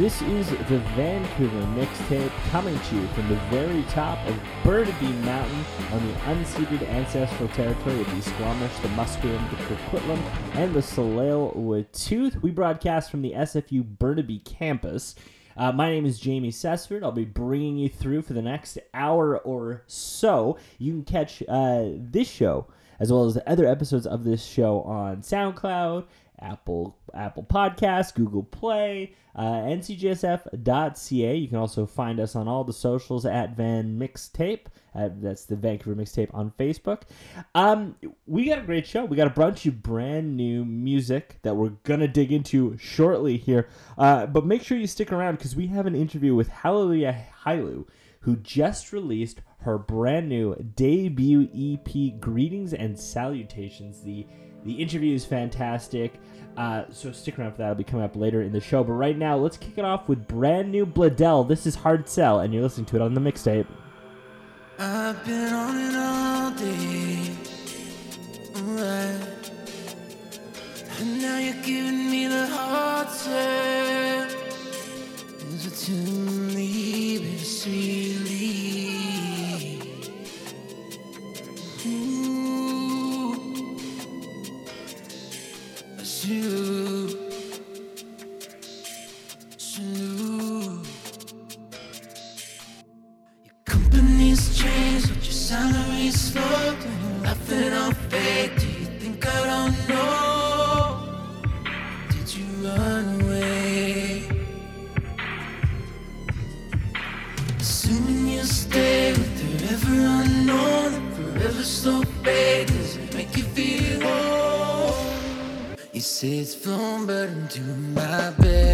This is the Vancouver mixtape coming to you from the very top of Burnaby Mountain on the unceded ancestral territory of the Squamish, the Musqueam, the Coquitlam, and the Tsleil-Waututh. We broadcast from the SFU Burnaby campus. Uh, my name is Jamie Sessford. I'll be bringing you through for the next hour or so. You can catch uh, this show as well as the other episodes of this show on SoundCloud, Apple Apple Podcasts, Google Play, uh, ncgsf.ca. You can also find us on all the socials at Van Mixtape. Uh, that's the Vancouver Mixtape on Facebook. Um, we got a great show. We got a bunch of brand new music that we're gonna dig into shortly here. Uh, but make sure you stick around because we have an interview with Haleluya Hailu, who just released her brand new debut EP, Greetings and Salutations. The the interview is fantastic. Uh, so stick around for that. It'll be coming up later in the show. But right now, let's kick it off with brand new Bloedel. This is Hard Sell, and you're listening to it on the mixtape. I've been on it all day. Right. And now you're giving me the sell. Is it it Salute. Flown, but I'm my best.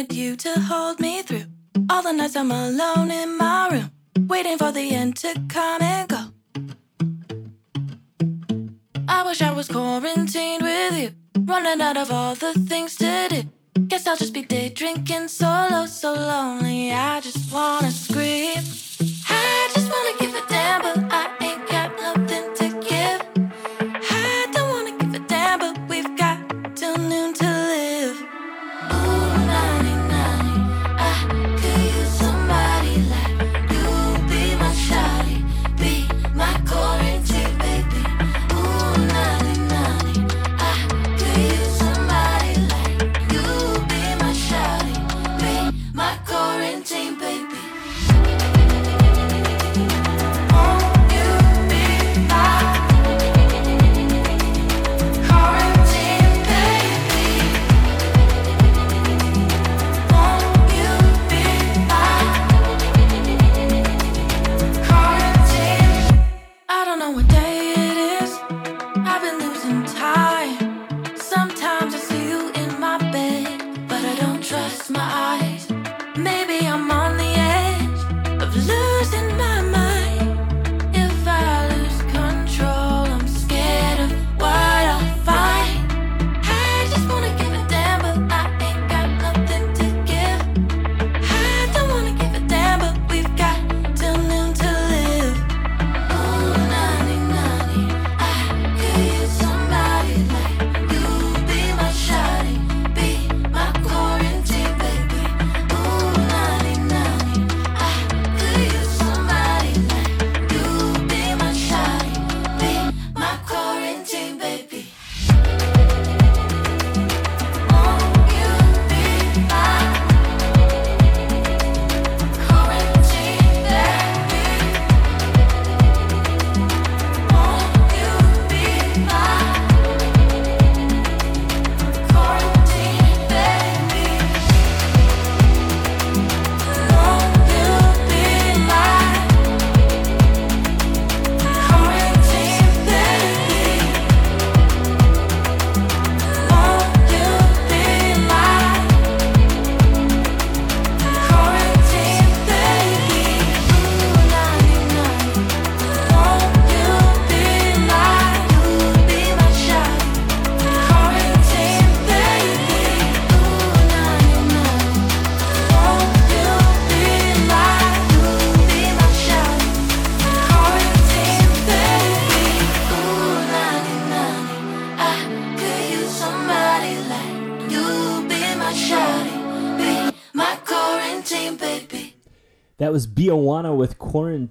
Wanted you to hold me through all the nights I'm alone in my room, waiting for the end to come and go. I wish I was quarantined with you, running out of all the things to do. Guess I'll just be day drinking solo, so lonely. I just wanna scream.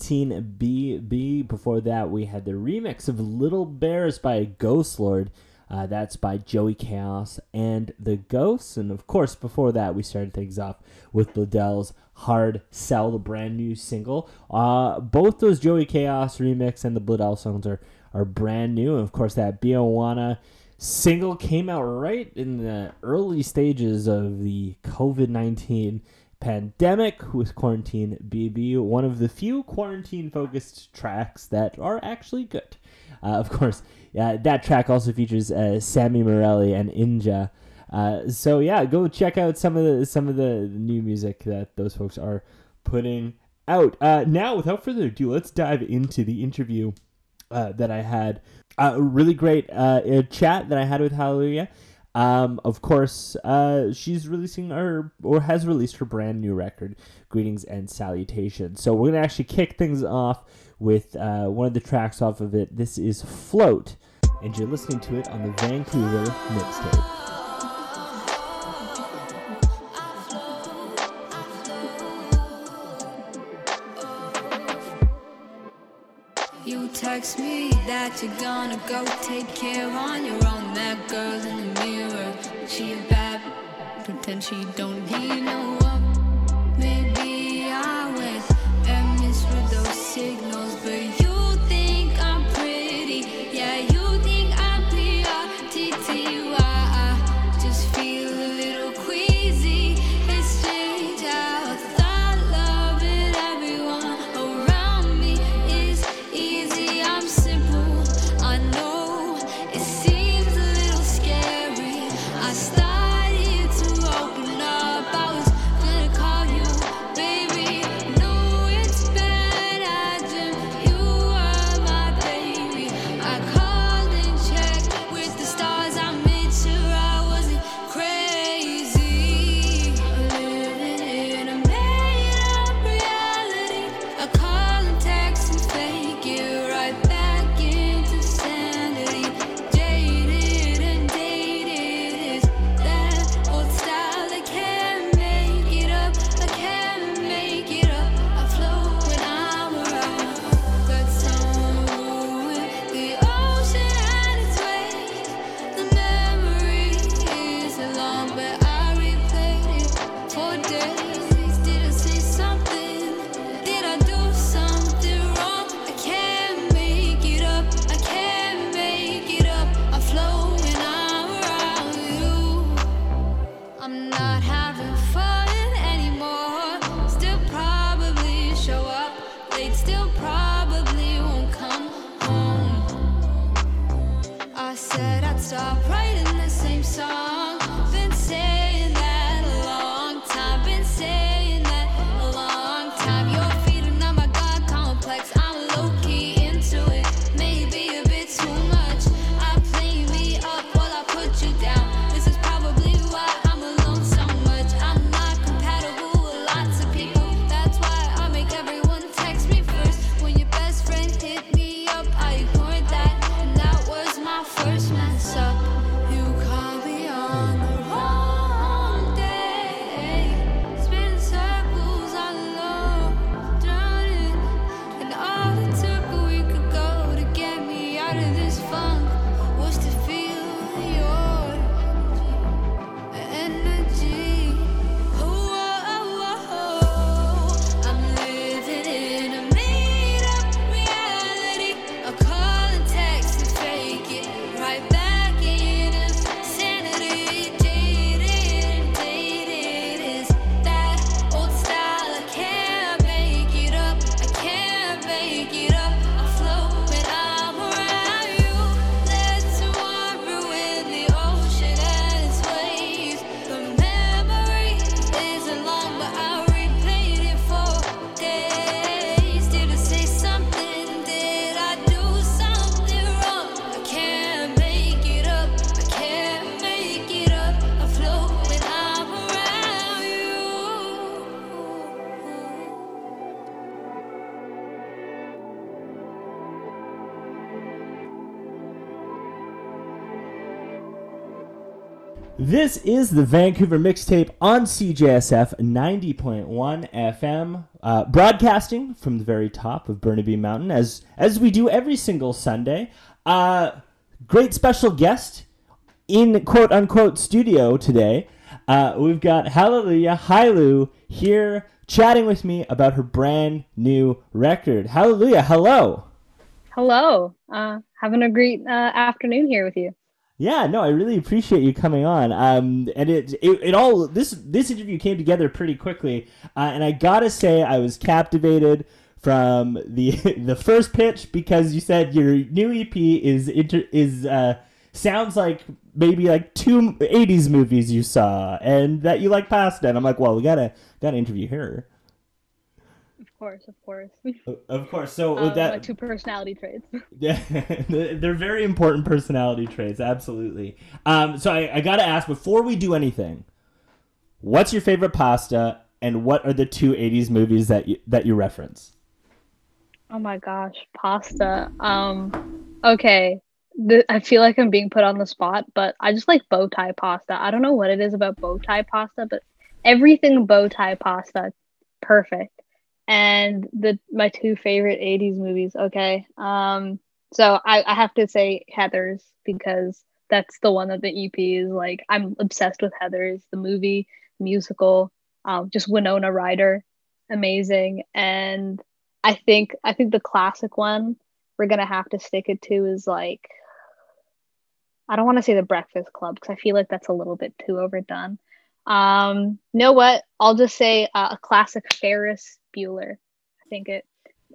19BB. Before that, we had the remix of Little Bears by GHOSTLOR. Uh, that's by Joey Chaos and the Ghosts. And of course, before that, we started things off with Bloedel's Hard Sell, the brand new single. Uh, both those Joey Chaos remix and the Liddell songs are, are brand new. And of course, that Biawanna single came out right in the early stages of the COVID 19 pandemic with Quarantine BB, one of the few quarantine focused tracks that are actually good. Uh, of course, uh, that track also features uh, Sammy Morelli and Inja. Uh, so yeah, go check out some of the some of the new music that those folks are putting out. Uh, now, without further ado, let's dive into the interview uh, that I had. A really great chat that I had with Haleluya. Um, of course, uh, she's releasing her or has released her brand new record, Greetings and Salutations. So we're gonna actually kick things off with uh, one of the tracks off of it. This is Float, and you're listening to it on the Vancouver mixtape. That you're gonna go take care on your own. That girl in the mirror, she a bad, pretend she don't need no up. This is the Vancouver mixtape on CJSF 90.1 FM, uh, broadcasting from the very top of Burnaby Mountain, as as we do every single Sunday. Uh, great special guest in quote unquote studio today. Uh, we've got Haleluya Hailu here chatting with me about her brand new record. Haleluya, hello. Hello. Uh, having a great uh, afternoon here with you. Yeah, no, I really appreciate you coming on. Um, and it, it, it all this this interview came together pretty quickly, uh, and I gotta say I was captivated from the the first pitch because you said your new EP is inter, is uh, sounds like maybe like two 80s movies you saw, and that you like pasta. And I'm like, well, we gotta gotta interview her. Of course, of course. Of course. So Um, that two personality traits. Yeah, they're very important personality traits. Absolutely. Um, so I, I got to ask before we do anything, what's your favorite pasta, and what are the two '80s movies that you that you reference? Oh my gosh, pasta. Um, okay. The, I feel like I'm being put on the spot, but I just like bow tie pasta. I don't know what it is about bow tie pasta, but everything bow tie pasta, perfect. And the my two favorite '80s movies. Okay. Um, so I, I have to say Heathers because that's the one that the EP is like. I'm obsessed with Heathers, the movie, musical, um, just Winona Ryder, amazing. And I think I think the classic one we're gonna have to stick it to is like I don't want to say the Breakfast Club because I feel like that's a little bit too overdone. Um, know what? I'll just say uh, a classic Ferris Bueller. I think it.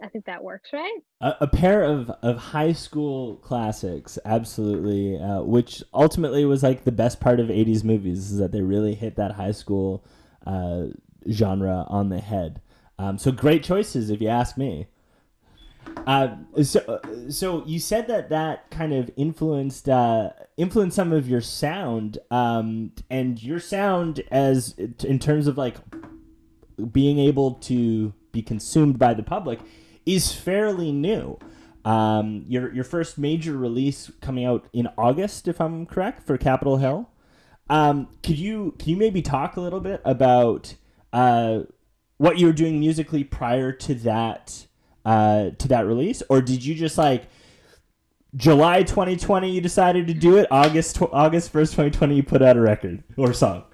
I think that works, right? A, a pair of, of high school classics, absolutely, uh, which ultimately was like the best part of '80s movies is that they really hit that high school uh, genre on the head. Um, so great choices, if you ask me. Uh, so, uh, so you said that that kind of influenced uh, influenced some of your sound, um, and your sound as in terms of like being able to be consumed by the public is fairly new. Um, your your first major release coming out in August, if I'm correct, for Capitol Hill. Um, could you can you maybe talk a little bit about uh, what you were doing musically prior to that uh, to that release, or did you just like July 2020 you decided to do it? August tw- August 1st 2020 you put out a record or song.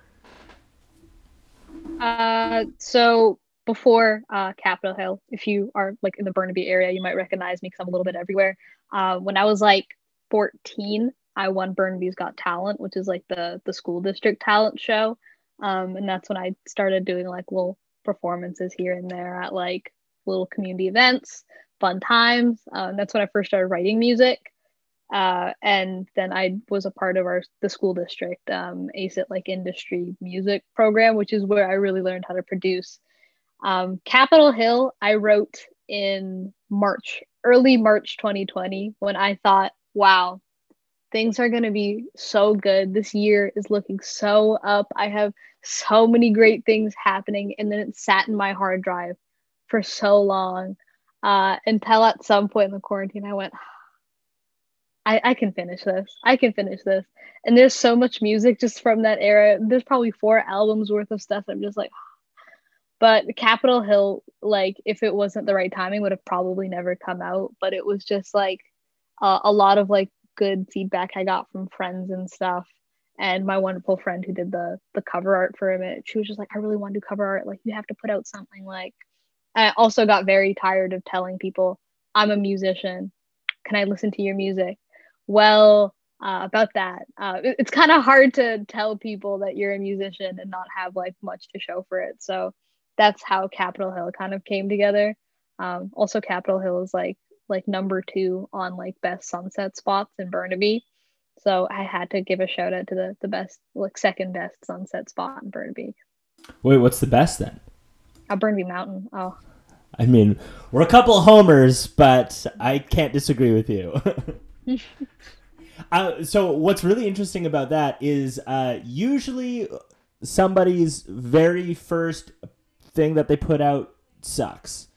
Uh, so before uh, Capitol Hill, if you are like in the Burnaby area, you might recognize me because I'm a little bit everywhere. Uh, when I was like 14, I won Burnaby's Got Talent, which is like the the school district talent show, um, and that's when I started doing like little performances here and there at like little community events, fun times. Um, that's when I first started writing music. Uh, and then I was a part of our the school district um, ACIT like industry music program, which is where I really learned how to produce. Um, Capitol Hill, I wrote in March, early March 2020, when I thought, wow, things are going to be so good. This year is looking so up. I have so many great things happening. And then it sat in my hard drive for so long uh, until at some point in the quarantine, I went, I, I can finish this. I can finish this. And there's so much music just from that era. There's probably four albums worth of stuff. I'm just like, but Capitol Hill, like, if it wasn't the right timing, would have probably never come out. But it was just like uh, a lot of like good feedback I got from friends and stuff. And my wonderful friend who did the the cover art for it, she was just like, I really want to do cover art. Like, you have to put out something like. I also got very tired of telling people I'm a musician. Can I listen to your music? Well, uh, about that, uh, it, it's kind of hard to tell people that you're a musician and not have like much to show for it. So that's how Capitol Hill kind of came together. Um, also, Capitol Hill is like like number two on like best sunset spots in Burnaby. So I had to give a shout out to the the best like second best sunset spot in Burnaby. Wait, what's the best then? Burnaby Mountain. Oh. I mean, we're a couple homers, but I can't disagree with you. uh, so what's really interesting about that is uh, usually somebody's very first thing that they put out sucks.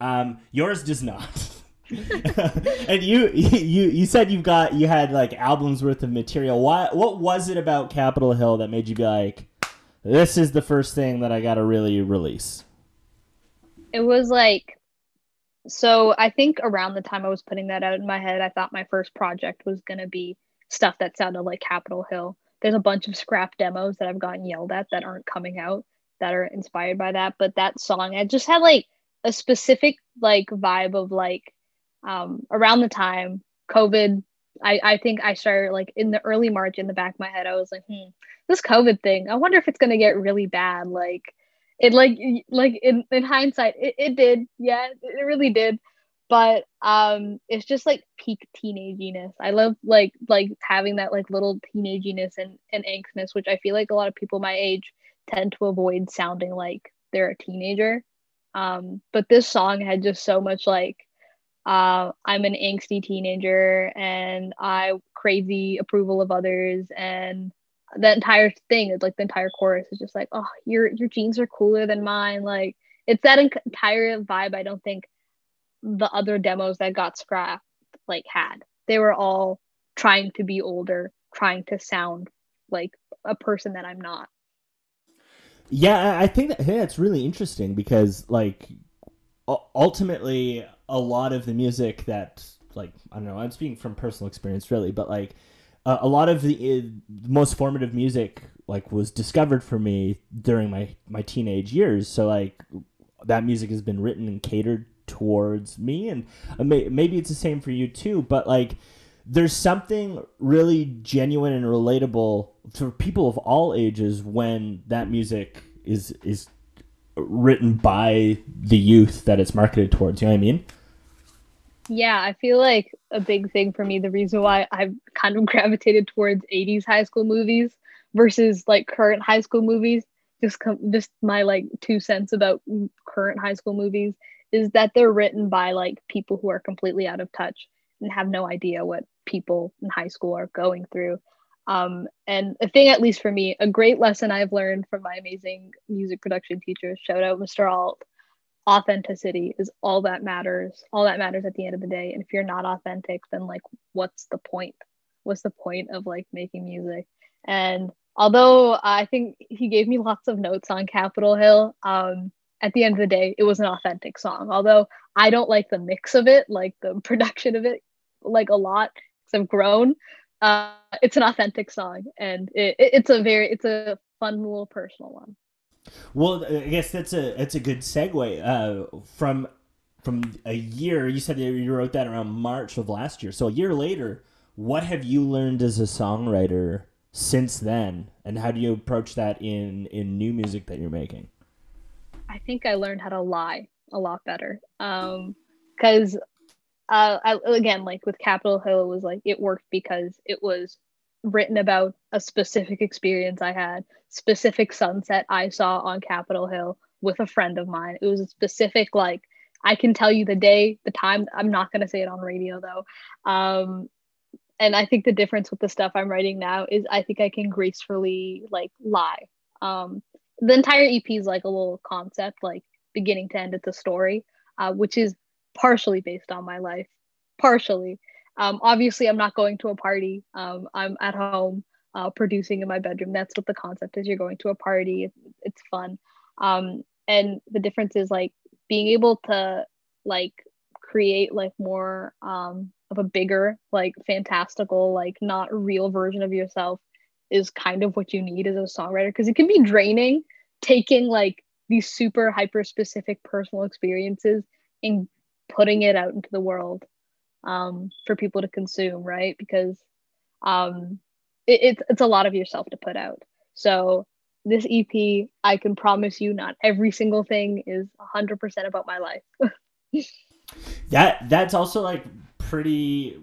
Um, yours does not. and you you you said you've got you had like albums worth of material. What what was it about Capitol Hill that made you be like, this is the first thing that I got to really release? It was like so I think around the time I was putting that out in my head, I thought my first project was going to be stuff that sounded like Capitol Hill. There's a bunch of scrap demos that I've gotten yelled at that aren't coming out that are inspired by that. But that song, it just had like a specific like vibe of like um, around the time COVID. I, I think I started like in the early March in the back of my head, I was like, hmm, this COVID thing, I wonder if it's gonna get really bad. Like it like like in, in hindsight, it, it did. Yeah, it really did. But um it's just like peak teenaginess. I love like like having that like little teenaginess and, and angstness, which I feel like a lot of people my age tend to avoid sounding like they're a teenager. Um, but this song had just so much like uh, I'm an angsty teenager and I crazy approval of others and the entire thing is like the entire chorus is just like oh your your jeans are cooler than mine. Like it's that entire vibe I don't think the other demos that got scrapped like had. They were all trying to be older trying to sound like a person that I'm not. Yeah, I think that hey, that's really interesting because like ultimately a lot of the music that like I don't know, I'm speaking from personal experience really, but like uh, a lot of the, uh, most formative music like was discovered for me during my my teenage years. So like that music has been written and catered towards me and uh, may, maybe it's the same for you too, but like there's something really genuine and relatable for people of all ages when that music is is written by the youth that it's marketed towards. You know what I mean? Yeah, I feel like a big thing for me, the reason why I've kind of gravitated towards 80s high school movies versus like current high school movies, just com- just my like two cents about current high school movies is that they're written by like people who are completely out of touch and have no idea what people in high school are going through. Um, and a thing, at least for me, a great lesson I've learned from my amazing music production teacher, shout out Mr. Alt, authenticity is all that matters. All that matters at the end of the day. And if you're not authentic, then like, what's the point? What's the point of like making music? And although I think he gave me lots of notes on Capitol Hill, um, at the end of the day, it was an authentic song. Although I don't like the mix of it, like the production of it, like a lot, because I've grown uh, it's an authentic song, and it, it, it's a very it's a fun little personal one. Well, I guess that's a that's a good segue uh, from from a year. You said you wrote that around March of last year. So a year later, what have you learned as a songwriter since then, and how do you approach that in in new music that you're making? I think I learned how to lie a lot better. Um, because uh, I, again, like with Capitol Hill, it was like it worked because it was written about a specific experience I had, specific sunset I saw on Capitol Hill with a friend of mine. It was a specific like I can tell you the day, the time. I'm not gonna say it on radio though. Um, and I think the difference with the stuff I'm writing now is I think I can gracefully like lie. Um, the entire EP is like a little concept, like beginning to end. It's a story, uh, which is partially based on my life, partially. Um, obviously, I'm not going to a party. Um, I'm at home uh, producing in my bedroom. That's what the concept is. You're going to a party. It's, it's fun. Um, and the difference is like being able to like create like more um, of a bigger, like fantastical, like not real version of yourself is kind of what you need as a songwriter because it can be draining taking like these super hyper specific personal experiences and putting it out into the world um, for people to consume, right? Because um, it, it's it's a lot of yourself to put out. So this EP, I can promise you, not every single thing is hundred percent about my life. that that's also like pretty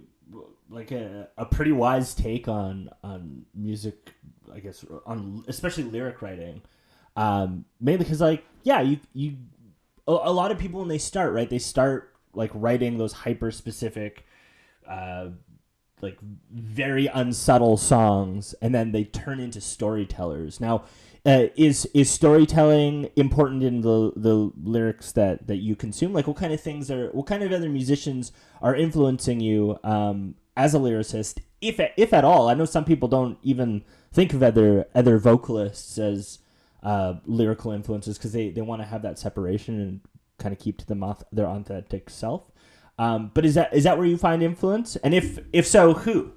like a, a pretty wise take on on music i guess on especially lyric writing um mainly because like yeah you you a, a lot of people when they start right they start like writing those hyper specific uh like very unsubtle songs and then they turn into storytellers. Now uh, is is storytelling important in the the lyrics that that you consume? Like what kind of things are what kind of other musicians are influencing you um as a lyricist if if at all? I know some people don't even think of other other vocalists as uh, lyrical influences because they, they want to have that separation and kind of keep to them off their authentic self. Um, but is that is that where you find influence? And if if so, who?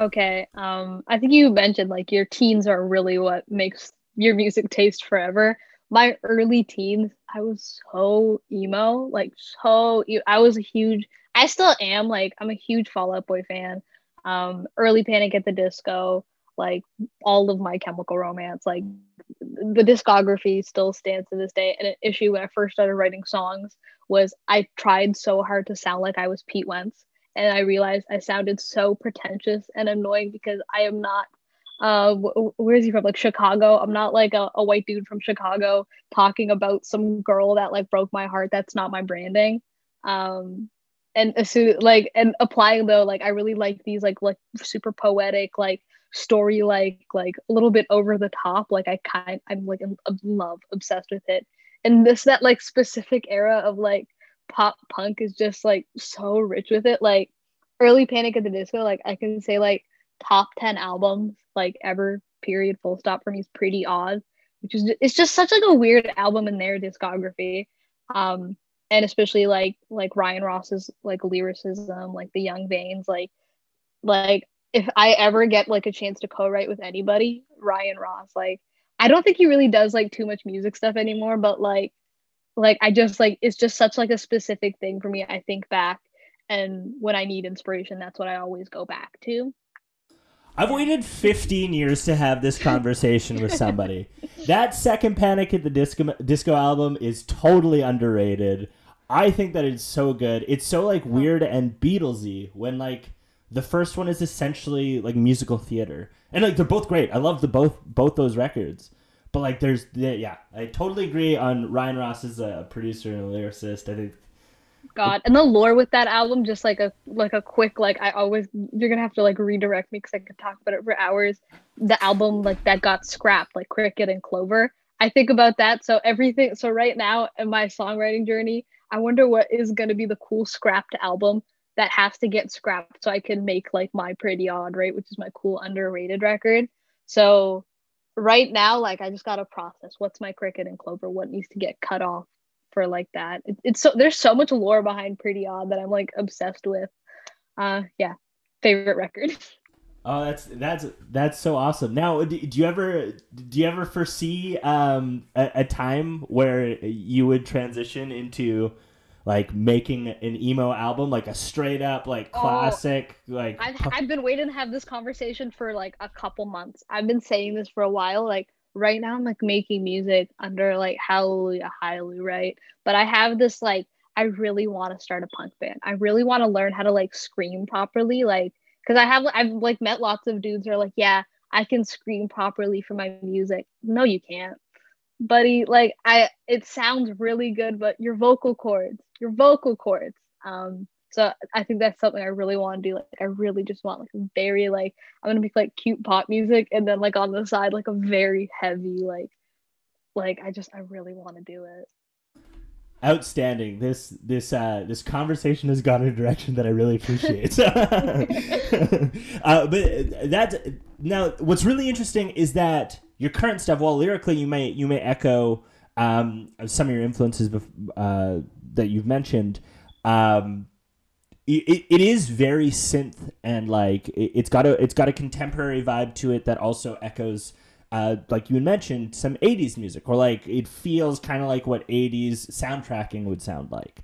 Okay. Um, I think you mentioned like your teens are really what makes your music taste forever. My early teens, I was so emo, like so. I was a huge. I still am. Like I'm a huge Fall Out Boy fan. Um, early Panic at the Disco, like all of my Chemical Romance, like the discography still stands to this day. And an issue when I first started writing songs was I tried so hard to sound like I was Pete Wentz. And I realized I sounded so pretentious and annoying because I am not uh where is he from like chicago i'm not like a, a white dude from chicago talking about some girl that like broke my heart that's not my branding um and so like and applying though like i really like these like like super poetic like story like like a little bit over the top like i kind i'm like in, love obsessed with it. And this that like specific era of like pop punk is just like so rich with it. Like early panic at the disco like i can say like top 10 albums like ever period full stop for me is pretty odd which is it's just such like a weird album in their discography. Um and especially like like ryan ross's like lyricism like the young veins like like if I ever get like a chance to co-write with anybody, Ryan Ross, like I don't think he really does like too much music stuff anymore, but like like I just like it's just such like a specific thing for me. I think back and when I need inspiration, that's what I always go back to. I've waited 15 years to have this conversation with somebody. that second Panic at the Disco disco album is totally underrated. I think that it's so good. It's so like weird and Beatlesy when like the first one is essentially like musical theater, and like they're both great. I love the both both those records. But like, there's yeah, I totally agree on Ryan Ross as a producer and a lyricist. I think God, and the lore with that album, just like a like a quick like I always you're gonna have to like redirect me because I could talk about it for hours. The album like that got scrapped, like Cricket and Clover. I think about that. So everything. So right now in my songwriting journey, I wonder what is gonna be the cool scrapped album that has to get scrapped so I can make like my pretty odd, right? Which is my cool underrated record. So right now, like I just gotta process what's my cricket and clover, what needs to get cut off for like that. It, it's so there's so much lore behind Pretty Odd that I'm like obsessed with. Uh yeah, favorite record. Oh, that's that's that's so awesome. Now, do, do you ever do you ever foresee um a, a time where you would transition into like making an emo album, like a straight up like oh, classic oh, like I've, I've been waiting to have this conversation for like a couple months. I've been saying this for a while. Like right now I'm like making music under like Haleluya Hallelujah, right? But I have this like I really want to start a punk band. I really want to learn how to like scream properly, like because I have I've like met lots of dudes who are like, yeah, I can scream properly for my music. No, you can't, buddy. Like I, it sounds really good, but your vocal cords, your vocal cords. Um, so I think that's something I really want to do. Like I really just want like very like I'm gonna make like cute pop music and then like on the side like a very heavy like like I just I really want to do it outstanding this this uh this conversation has gone in a direction that i really appreciate uh, but that now what's really interesting is that your current stuff while lyrically you may you may echo um some of your influences uh that you've mentioned um it, it is very synth and like it, it's got a it's got a contemporary vibe to it that also echoes uh, like you mentioned, some 80s music, or like it feels kind of like what 80s soundtracking would sound like.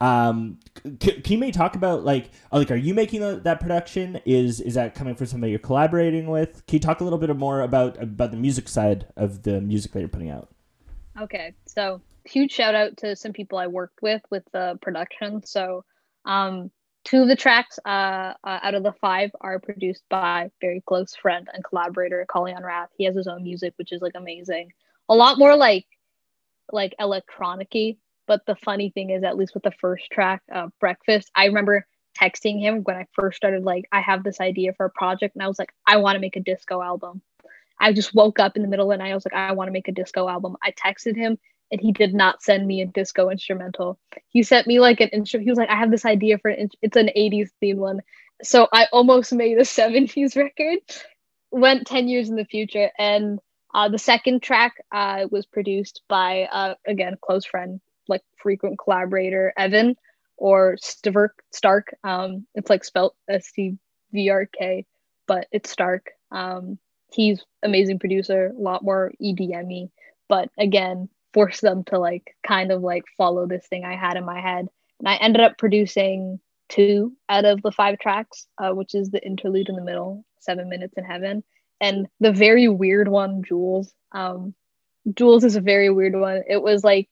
Um, c- can you maybe talk about like, uh, like, are you making a, that production? Is is that coming from somebody you're collaborating with? Can you talk a little bit more about about the music side of the music that you're putting out? Okay, so huge shout out to some people I worked with with the production. So, um, two of the tracks uh, uh, out of the five are produced by very close friend and collaborator Kalyan Rath. He has his own music, which is like amazing. A lot more like like electronicy. But the funny thing is, at least with the first track, uh, Breakfast, I remember texting him when I first started. Like, I have this idea for a project, and I was like, I want to make a disco album. I just woke up in the middle of the night. I was like, I want to make a disco album. I texted him and he did not send me a disco instrumental. He sent me like an instrument. He was like, I have this idea for an, it's an 80s theme one. So I almost made a 70s record, went 10 years in the future. And uh, the second track uh, was produced by, uh, again, close friend, like frequent collaborator, Evan or Stiverk Stark. Um, it's like spelt S T V R K, but it's Stark. Um, he's amazing producer, a lot more EDM but again, force them to like kind of like follow this thing I had in my head. And I ended up producing two out of the five tracks, uh, which is the interlude in the middle, Seven Minutes in Heaven, and the very weird one, Jules. Um, Jules is a very weird one. It was like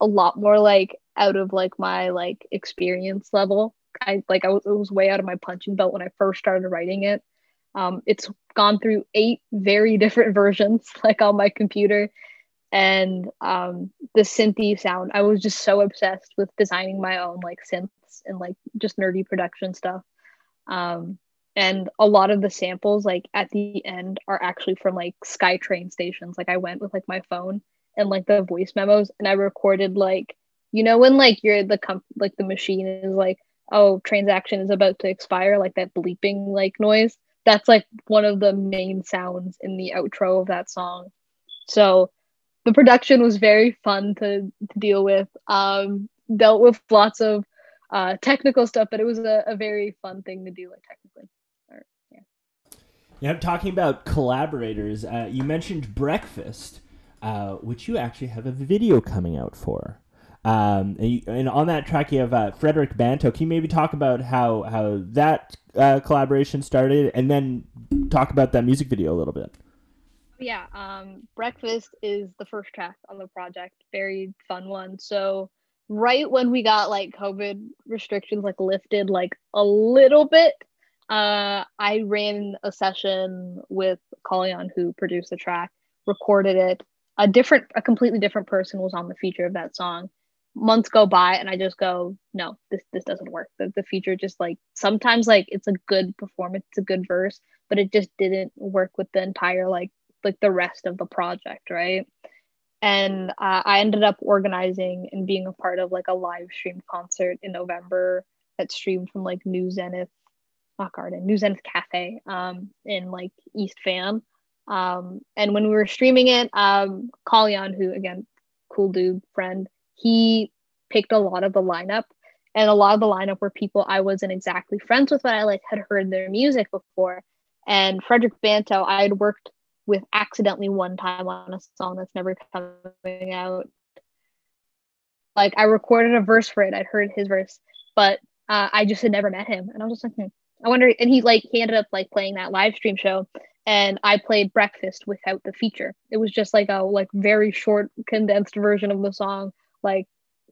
a lot more like out of like my like experience level. I like I was it was way out of my punching belt when I first started writing it. Um, it's gone through eight very different versions like on my computer and um, the synthy sound. I was just so obsessed with designing my own like synths and like just nerdy production stuff. Um, and a lot of the samples like at the end are actually from like SkyTrain stations. Like I went with like my phone and like the voice memos and I recorded like you know when like you're the comp like the machine is like oh transaction is about to expire like that bleeping like noise that's like one of the main sounds in the outro of that song so the production was very fun to, to deal with. Um, dealt with lots of uh, technical stuff, but it was a, a very fun thing to do, like technically. Or, yeah. I'm talking about collaborators. Uh, you mentioned Breakfast, uh, which you actually have a video coming out for. Um, and, you, and, on that track, you have uh, Frederick Bantoe. Can you maybe talk about how how that uh, collaboration started, and then talk about that music video a little bit? yeah um breakfast is the first track on the project very fun one so right when we got like covid restrictions like lifted like a little bit uh i ran a session with Kalyan who produced the track recorded it a different a completely different person was on the feature of that song months go by and i just go no this this doesn't work the, the feature just like sometimes like it's a good performance it's a good verse but it just didn't work with the entire like like the rest of the project, right? And uh, I ended up organizing and being a part of like a live stream concert in November that streamed from like New Zenith, not Garden, New Zenith Cafe um, in like East Van. Um, and when we were streaming it, um, Kalyan, who again, cool dude, friend, he picked a lot of the lineup. And a lot of the lineup were people I wasn't exactly friends with, but I like had heard their music before. And Frederick Bantoe, I had worked with accidentally one time on a song that's never coming out. Like I recorded a verse for it. I'd heard his verse, but uh, I just had never met him, and I was just like, hmm. I wonder. And he like he ended up like playing that live stream show, and I played Breakfast without the feature. It was just like a like very short condensed version of the song, like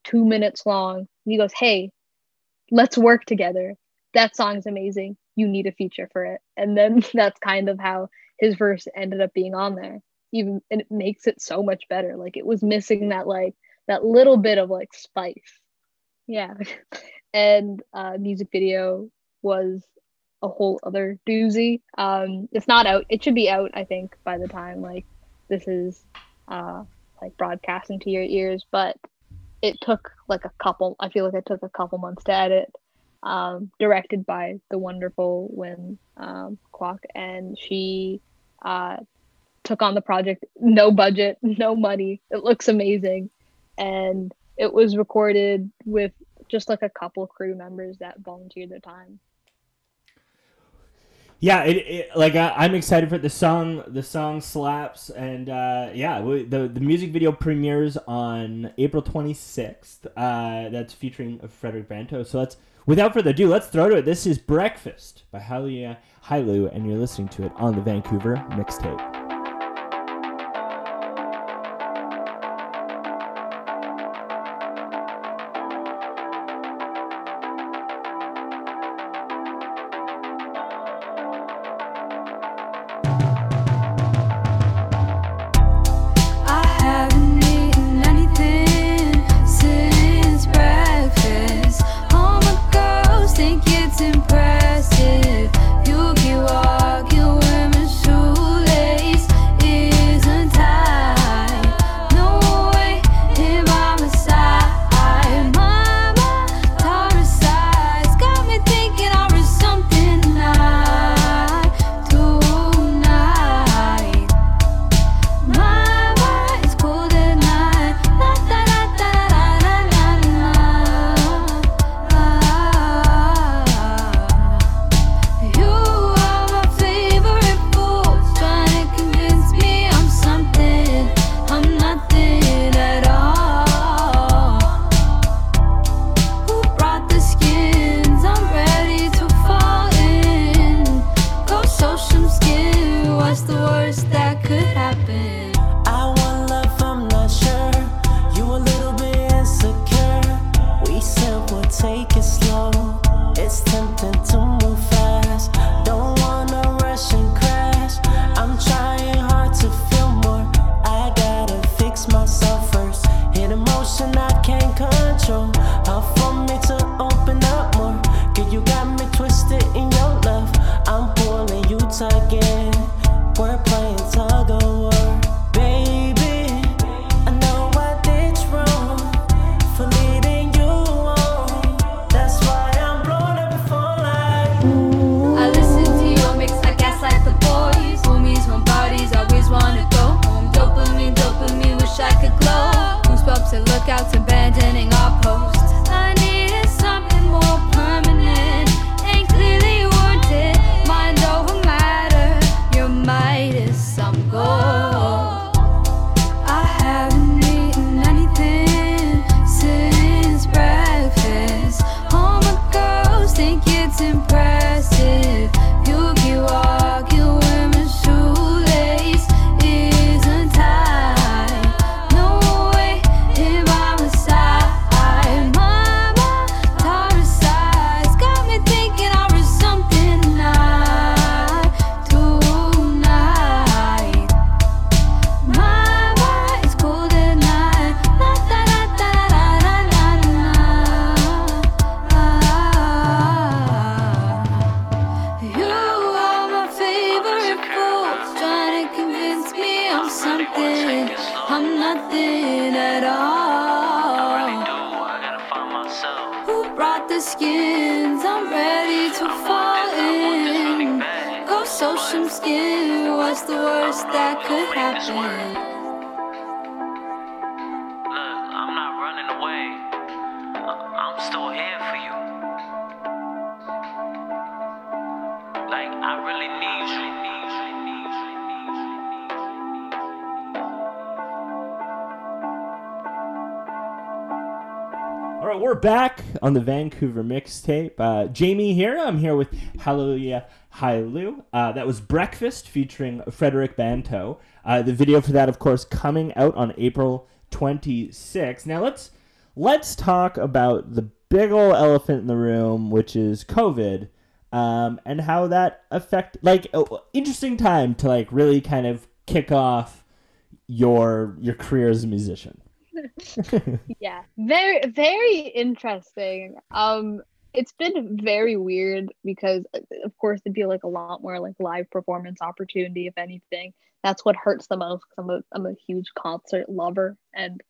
two minutes long, he goes, "Hey, let's work together. That song's amazing. You need a feature for it." And then that's kind of how his verse ended up being on there. Even and it makes it so much better. Like it was missing that like that little bit of like spice. Yeah. and uh music video was a whole other doozy. Um it's not out. It should be out, I think, by the time like this is uh like broadcasting to your ears, but it took like a couple I feel like it took a couple months to edit. Um, directed by the wonderful Win um, Kwok, and she uh, took on the project no budget, no money. It looks amazing, and it was recorded with just like a couple crew members that volunteered their time. Yeah, it, it like I, I'm excited for the song. The song slaps, and uh, yeah, we- the the music video premieres on April 26th. Uh, that's featuring Frederick Bantoe. So let's, without further ado, let's throw to it. This is Breakfast by Haleluya Hailu, and you're listening to it on the Vancouver mixtape. Like, I really need you. All right, we're back on the Vancouver mixtape. Uh, Jamie here. I'm here with Haleluya Hailu. Uh, that was Breakfast featuring Frederick Bantoe. Uh, the video for that, of course, coming out on April 26th. Now let's let's talk about the big old elephant in the room, which is COVID, um, and how that affect like oh, interesting time to like really kind of kick off your your career as a musician. yeah very very interesting. Um it's been very weird because of course it'd be like a lot more like live performance opportunity if anything. That's what hurts the most because I'm a, I'm a huge concert lover and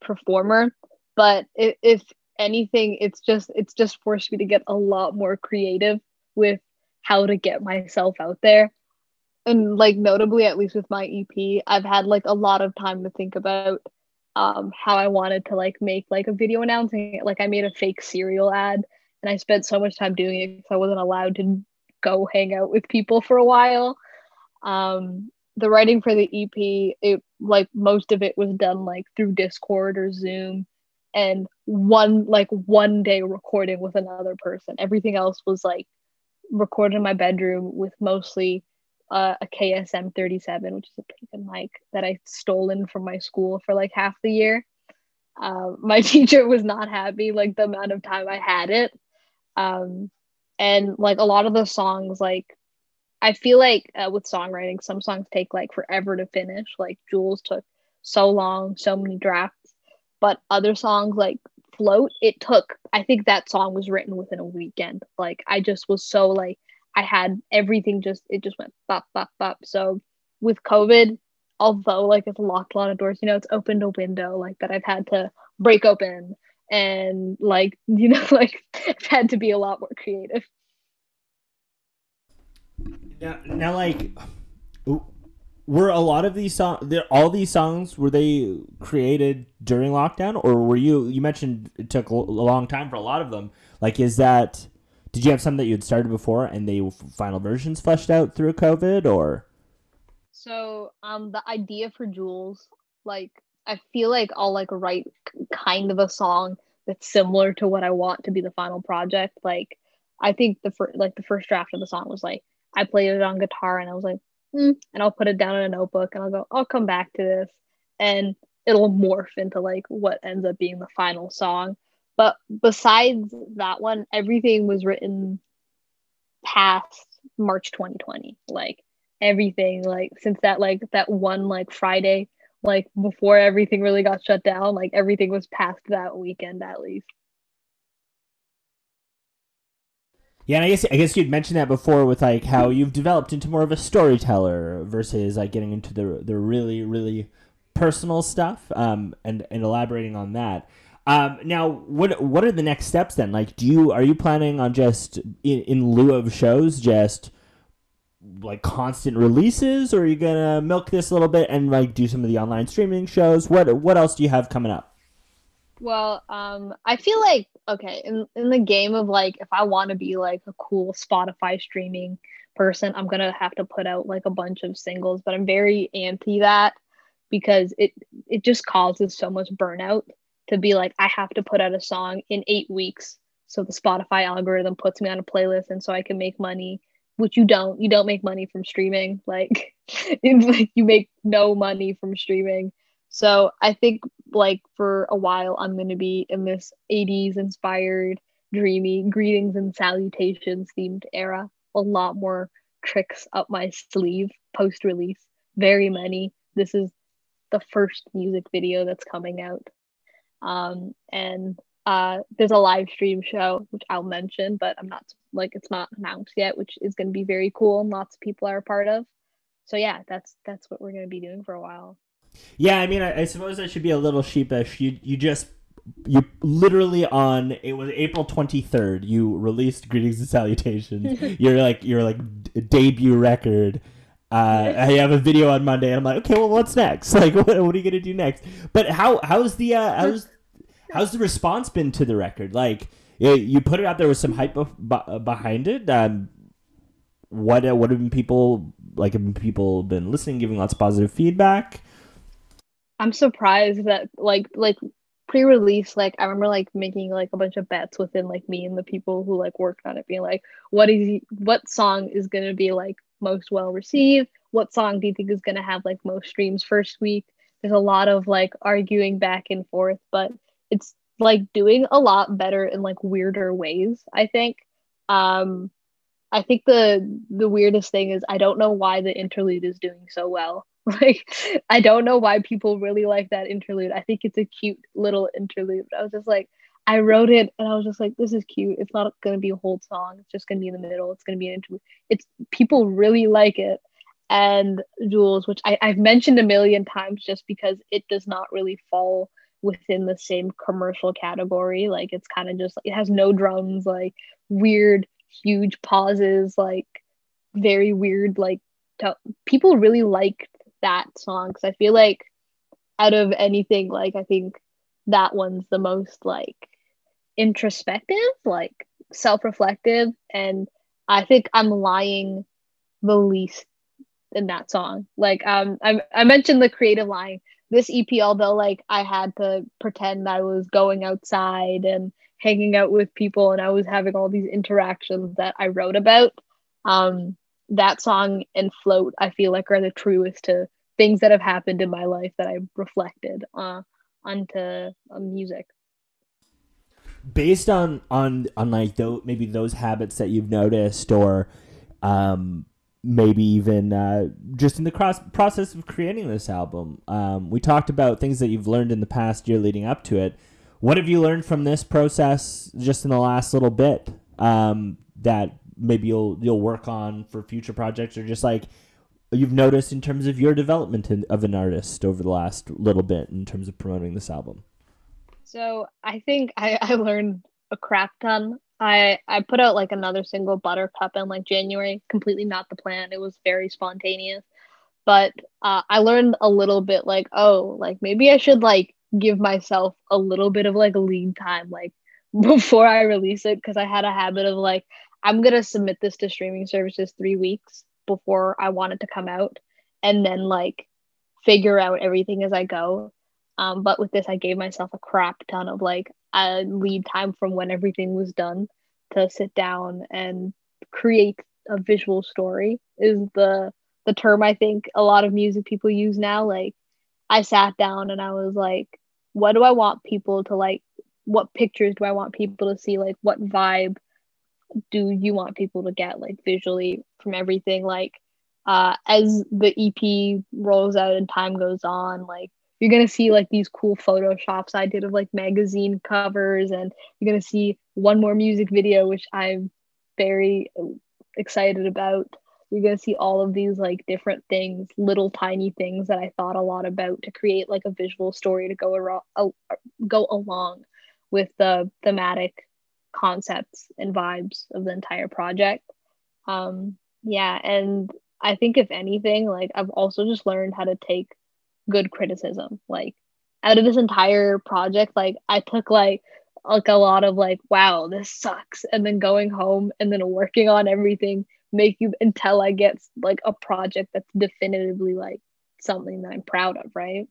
performer. But if, if anything it's just it's just forced me to get a lot more creative with how to get myself out there and like notably at least with my ep i've had like a lot of time to think about um how I wanted to like make like a video announcing it. Like I made a fake cereal ad and I spent so much time doing it because I wasn't allowed to go hang out with people for a while. Um the writing for the EP, it like most of it was done like through Discord or Zoom and one like one day recording with another person. Everything else was like recorded in my bedroom with mostly uh, a KSM 37, which is a pretty mic that I stolen from my school for like half the year. Uh, my teacher was not happy like the amount of time I had it. Um, and like a lot of the songs, like I feel like uh, with songwriting, some songs take like forever to finish. Like Jules took so long, so many drafts, but other songs like Float, it took, I think that song was written within a weekend. Like I just was so like, I had everything just it just went bop bop bop. So with COVID, although like it's locked a lot of doors, you know, it's opened a window like that I've had to break open and like you know like I've had to be a lot more creative. Now, now like were a lot of these songs all these songs were they created during lockdown or were you you mentioned it took a long time for a lot of them like is that did you have some that you had started before and the final versions fleshed out through COVID or? So um the idea for Jules, like I feel like I'll like write kind of a song that's similar to what I want to be the final project. Like I think the first like the first draft of the song was like I played it on guitar and I was like, mm, and I'll put it down in a notebook and I'll go, I'll come back to this and it'll morph into like what ends up being the final song. But besides that one, everything was written past March 2020. Like everything, like since that like that one like Friday, like before everything really got shut down, like everything was past that weekend at least. Yeah, and I guess I guess you'd mentioned that before with like how you've developed into more of a storyteller versus like getting into the the really really personal stuff um, and and elaborating on that. Um, now, what what are the next steps then? Like, do you are you planning on just in, in lieu of shows, just like constant releases, or are you gonna milk this a little bit and like do some of the online streaming shows? What what else do you have coming up? Well, um, I feel like okay in in the game of like if I want to be like a cool Spotify streaming person, I'm gonna have to put out like a bunch of singles, but I'm very anti that because it it just causes so much burnout to be like I have to put out a song in eight weeks so the Spotify algorithm puts me on a playlist and so I can make money which you don't. You don't make money from streaming like like you make no money from streaming so I think like for a while I'm to be in this 80s inspired dreamy greetings and salutations themed era a lot more tricks up my sleeve post release very many this is the first music video that's coming out um, and uh, there's a live stream show which I'll mention, but I'm not like it's not announced yet, which is going to be very cool and lots of people are a part of. So yeah, that's that's what we're going to be doing for a while. Yeah, I mean, I, I suppose I should be a little sheepish. You you just you literally on it was April 23rd you released greetings and salutations you're like your like debut record uh, I have a video on Monday, and I'm like, okay, well, what's next? Like, what, what are you gonna do next? But how how's the uh, how's how's the response been to the record? Like, you put it out there with some hype behind it. Um, what uh, what have been people like? Have people been listening, giving lots of positive feedback? I'm surprised that like like pre-release like i remember like making like a bunch of bets within like me and the people who like worked on it being like what is what song is going to be like most well received? What song do you think is going to have like most streams first week? There's a lot of like arguing back and forth, but it's like doing a lot better in like weirder ways, I think. Um I think the the weirdest thing is I don't know why the interlude is doing so well. Like I don't know why people really like that interlude. I think it's a cute little interlude. I was just like I wrote it and I was just like this is cute. It's not going to be a whole song. It's just going to be in the middle. It's going to be an interlude. It's people really like it. And Jules, which I, I've mentioned a million times just because it does not really fall within the same commercial category. Like it's kind of just it has no drums, like weird huge pauses, like very weird. Like people really liked that song because I feel like out of anything, like I think that one's the most like introspective, like self-reflective, and I think I'm lying the least in that song. Like um I I mentioned the creative lying. This EP, although like I had to pretend I was going outside and hanging out with people and I was having all these interactions that I wrote about. Um that song and float I feel like are the truest to things that have happened in my life that I reflected uh onto uh, music. based on on on like those maybe those habits that you've noticed or um maybe even uh, just in the cross process of creating this album um, we talked about things that you've learned in the past year leading up to it what have you learned from this process just in the last little bit um, that maybe you'll you'll work on for future projects or just like you've noticed in terms of your development in, of an artist over the last little bit in terms of promoting this album So I think I, I learned a crap ton. I I put out like another single Buttercup in like January, completely not the plan. It was very spontaneous. But uh, I learned a little bit like, oh, like maybe I should like give myself a little bit of like lead time like before I release it because I had a habit of like I'm gonna submit this to streaming services three weeks before I want it to come out and then like figure out everything as I go. Um, but with this, I gave myself a crap ton of like a lead time from when everything was done to sit down and create a visual story is the the term I think a lot of music people use now. Like I sat down and I was like, what do I want people to like? What pictures do I want people to see? Like what vibe do you want people to get like visually from everything? Like uh as the EP rolls out and time goes on, like you're gonna see like these cool photoshops I did of like magazine covers, and you're gonna see one more music video, which I'm very excited about. You're gonna see all of these like different things, little tiny things that I thought a lot about to create like a visual story to go around, go along with the thematic concepts and vibes of the entire project. Um, yeah, and I think if anything, like I've also just learned how to take good criticism. Like out of this entire project, like I took like like a lot of like, wow, this sucks, and then going home and then working on everything, make you until I get like a project that's definitively like something that I'm proud of, right?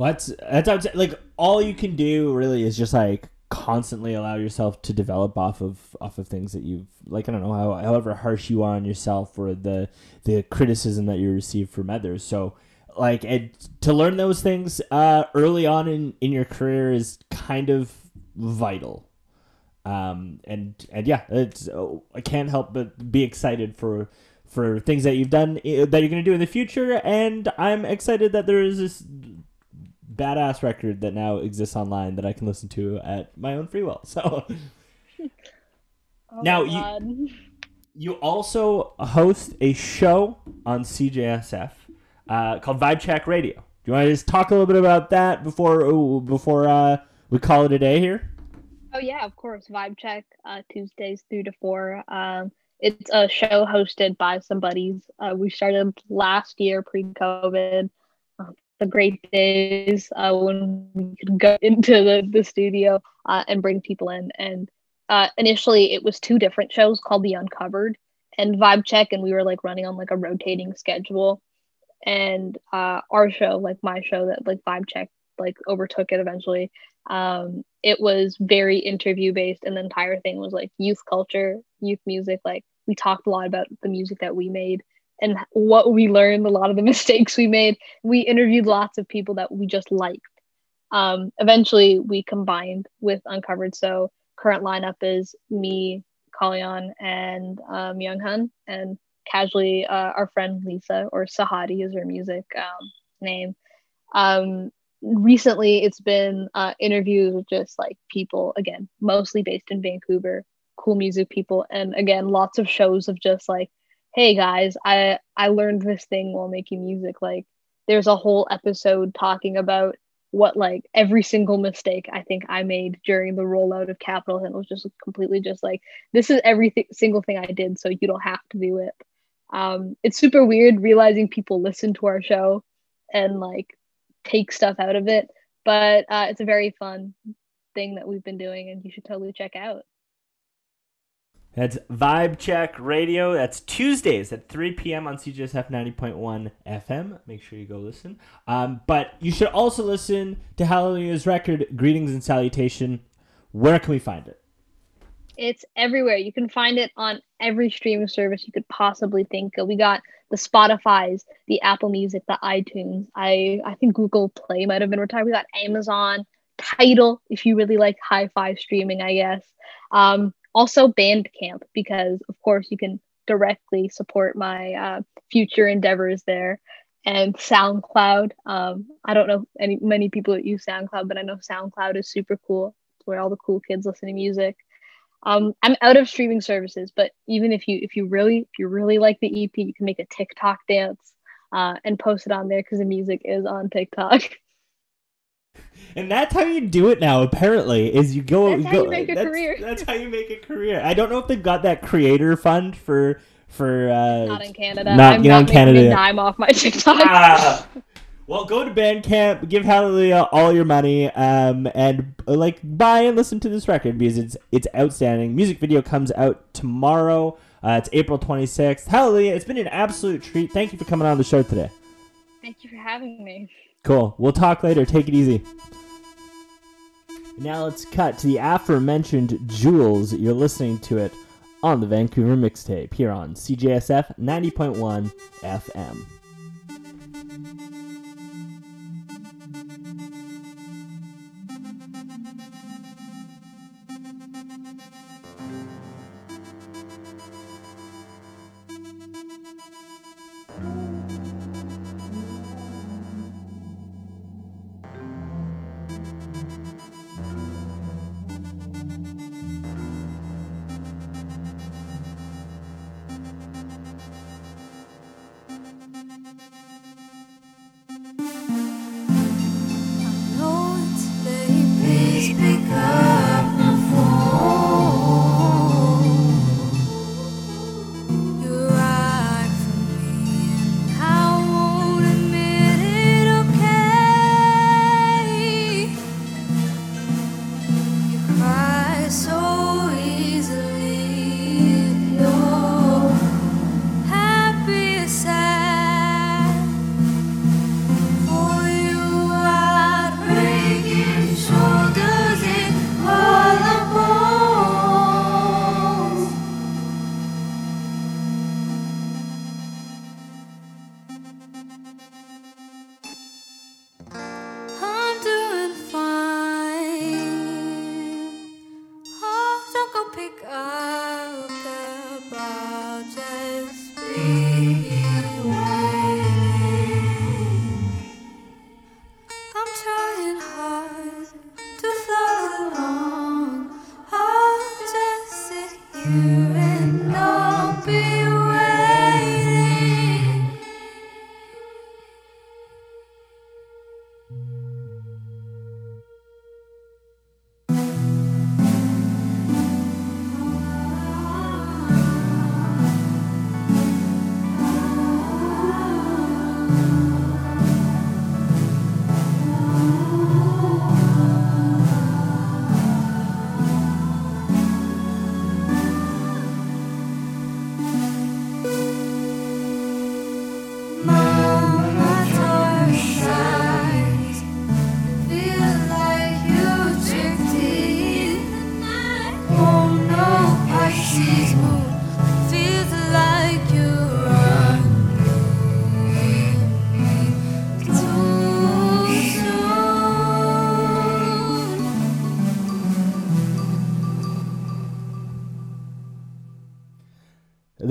Well, that's that's I would say, like all you can do really is just like constantly allow yourself to develop off of off of things that you've like I don't know how however harsh you are on yourself or the the criticism that you receive from others. So like and to learn those things uh, early on in in your career is kind of vital. Um and and yeah, it's oh, I can't help but be excited for for things that you've done eh, that you're going to do in the future and I'm excited that there is this badass record that now exists online that I can listen to at my own free will. So Oh Now, you- you also host a show on CJSF uh, called Vibe Check Radio. Do you want to just talk a little bit about that before before uh, we call it a day here? Oh yeah, of course. Vibe check uh, Tuesdays three to four. Um, it's a show hosted by some buddies. Uh, we started last year pre-COVID. The great days uh, when we could go into the, the studio uh, and bring people in. And uh, initially, it was two different shows called The Uncovered and Vibe Check, and we were like running on like a rotating schedule. And uh, our show, like my show, that like Vibe Check like overtook it eventually um it was very interview based and the entire thing was like youth culture youth music like we talked a lot about the music that we made and what we learned a lot of the mistakes we made we interviewed lots of people that we just liked Um, eventually, we combined with Uncovered. So current lineup is me, Kalyan, and um, Younghun, and casually uh, our friend Lisa or Sahadi is her music um, name. Um, recently, it's been uh, interviews with just like people again, mostly based in Vancouver, cool music people, and again, lots of shows of just like, hey guys, I I learned this thing while making music. Like, there's a whole episode talking about what like every single mistake I think I made during the rollout of Capital and it was just completely just like this is every th- single thing I did so you don't have to do it. Um, it's super weird realizing people listen to our show and like take stuff out of it, but uh, it's a very fun thing that we've been doing and you should totally check out. That's Vibe Check Radio. That's Tuesdays at 3 p.m. on CJSF 90.1 FM. Make sure you go listen. Um, but you should also listen to Haleluya's record, Greetings and Salutation. Where can we find it? It's everywhere. You can find it on every streaming service you could possibly think of. We got the Spotify's, the Apple Music, the iTunes. I I think Google Play might have been retired. We got Amazon, Tidal, if you really like hi-fi streaming, I guess. Um, also Bandcamp because of course you can directly support my uh, future endeavors there and SoundCloud. Um, I don't know any many people that use SoundCloud, but I know SoundCloud is super cool. It's where all the cool kids listen to music. Um, I'm out of streaming services, but even if you if you really if you really like the EP, you can make a TikTok dance uh, and post it on there because the music is on TikTok. And that's how you do it now. Apparently, is you go. That's how go you make a that's, career. That's how you make a career. I don't know if they've got that creator fund for for. Uh, not in Canada. Not, I'm not in Canada. a dime off my TikTok. Ah. Well, go to Bandcamp, give Haleluya all your money, um, and uh, like buy and listen to this record because it's it's outstanding. Music video comes out tomorrow. Uh, it's April twenty sixth. Haleluya! It's been an absolute treat. Thank you for coming on the show today. Thank you for having me. Cool. We'll talk later. Take it easy. Now let's cut to the aforementioned Jules. You're listening to it on the Vancouver mixtape here on CJSF 90.1 FM. Just be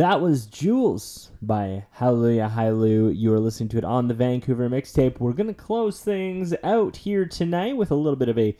That was Jules by Haleluya Hailu. You are listening to it on the Vancouver mixtape. We're to close things out here tonight with a little bit of a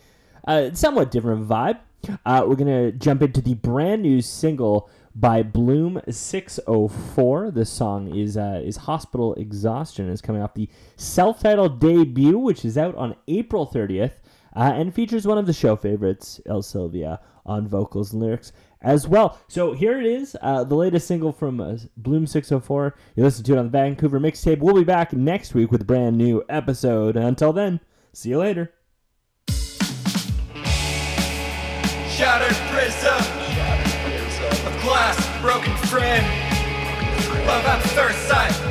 uh, somewhat different vibe. Uh, we're to jump into the brand new single by Bloom 604. The song is uh, is Hospital Exhaustion. It's coming off the self-titled debut, which is out on April 30th, uh, and features one of the show favorites, Ill Sylvia, on vocals and lyrics as well. So here it is, uh, the latest single from uh, Bloom 604. You listen to it on the Vancouver mixtape. We'll be back next week with a brand new episode. Until then, see you later. Shattered prism shattered of glass, broken frame. Love at first sight.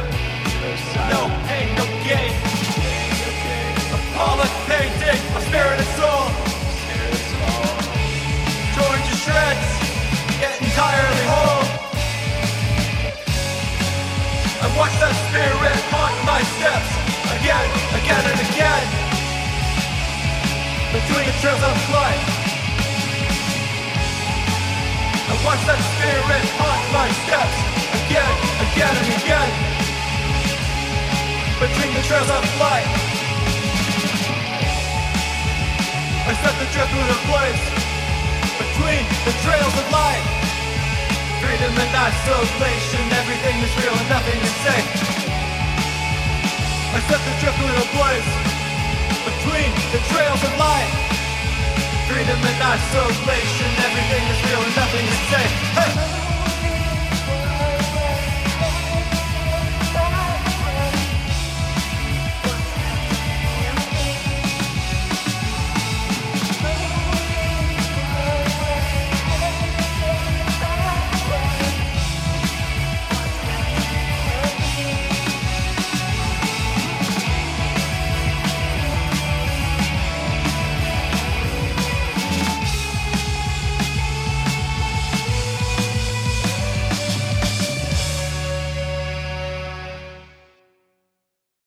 Spirit haunt my steps again, again and again. Between the trails of life. I watch that spirit haunt my steps again, again and again. Between the trails of light, I set the drift with a place. Between the trails of light, freedom and isolation, everything is real and nothing is safe. I set the drift with a place. Between the trails of light. Freedom and isolation, everything is real and nothing is safe. Hey!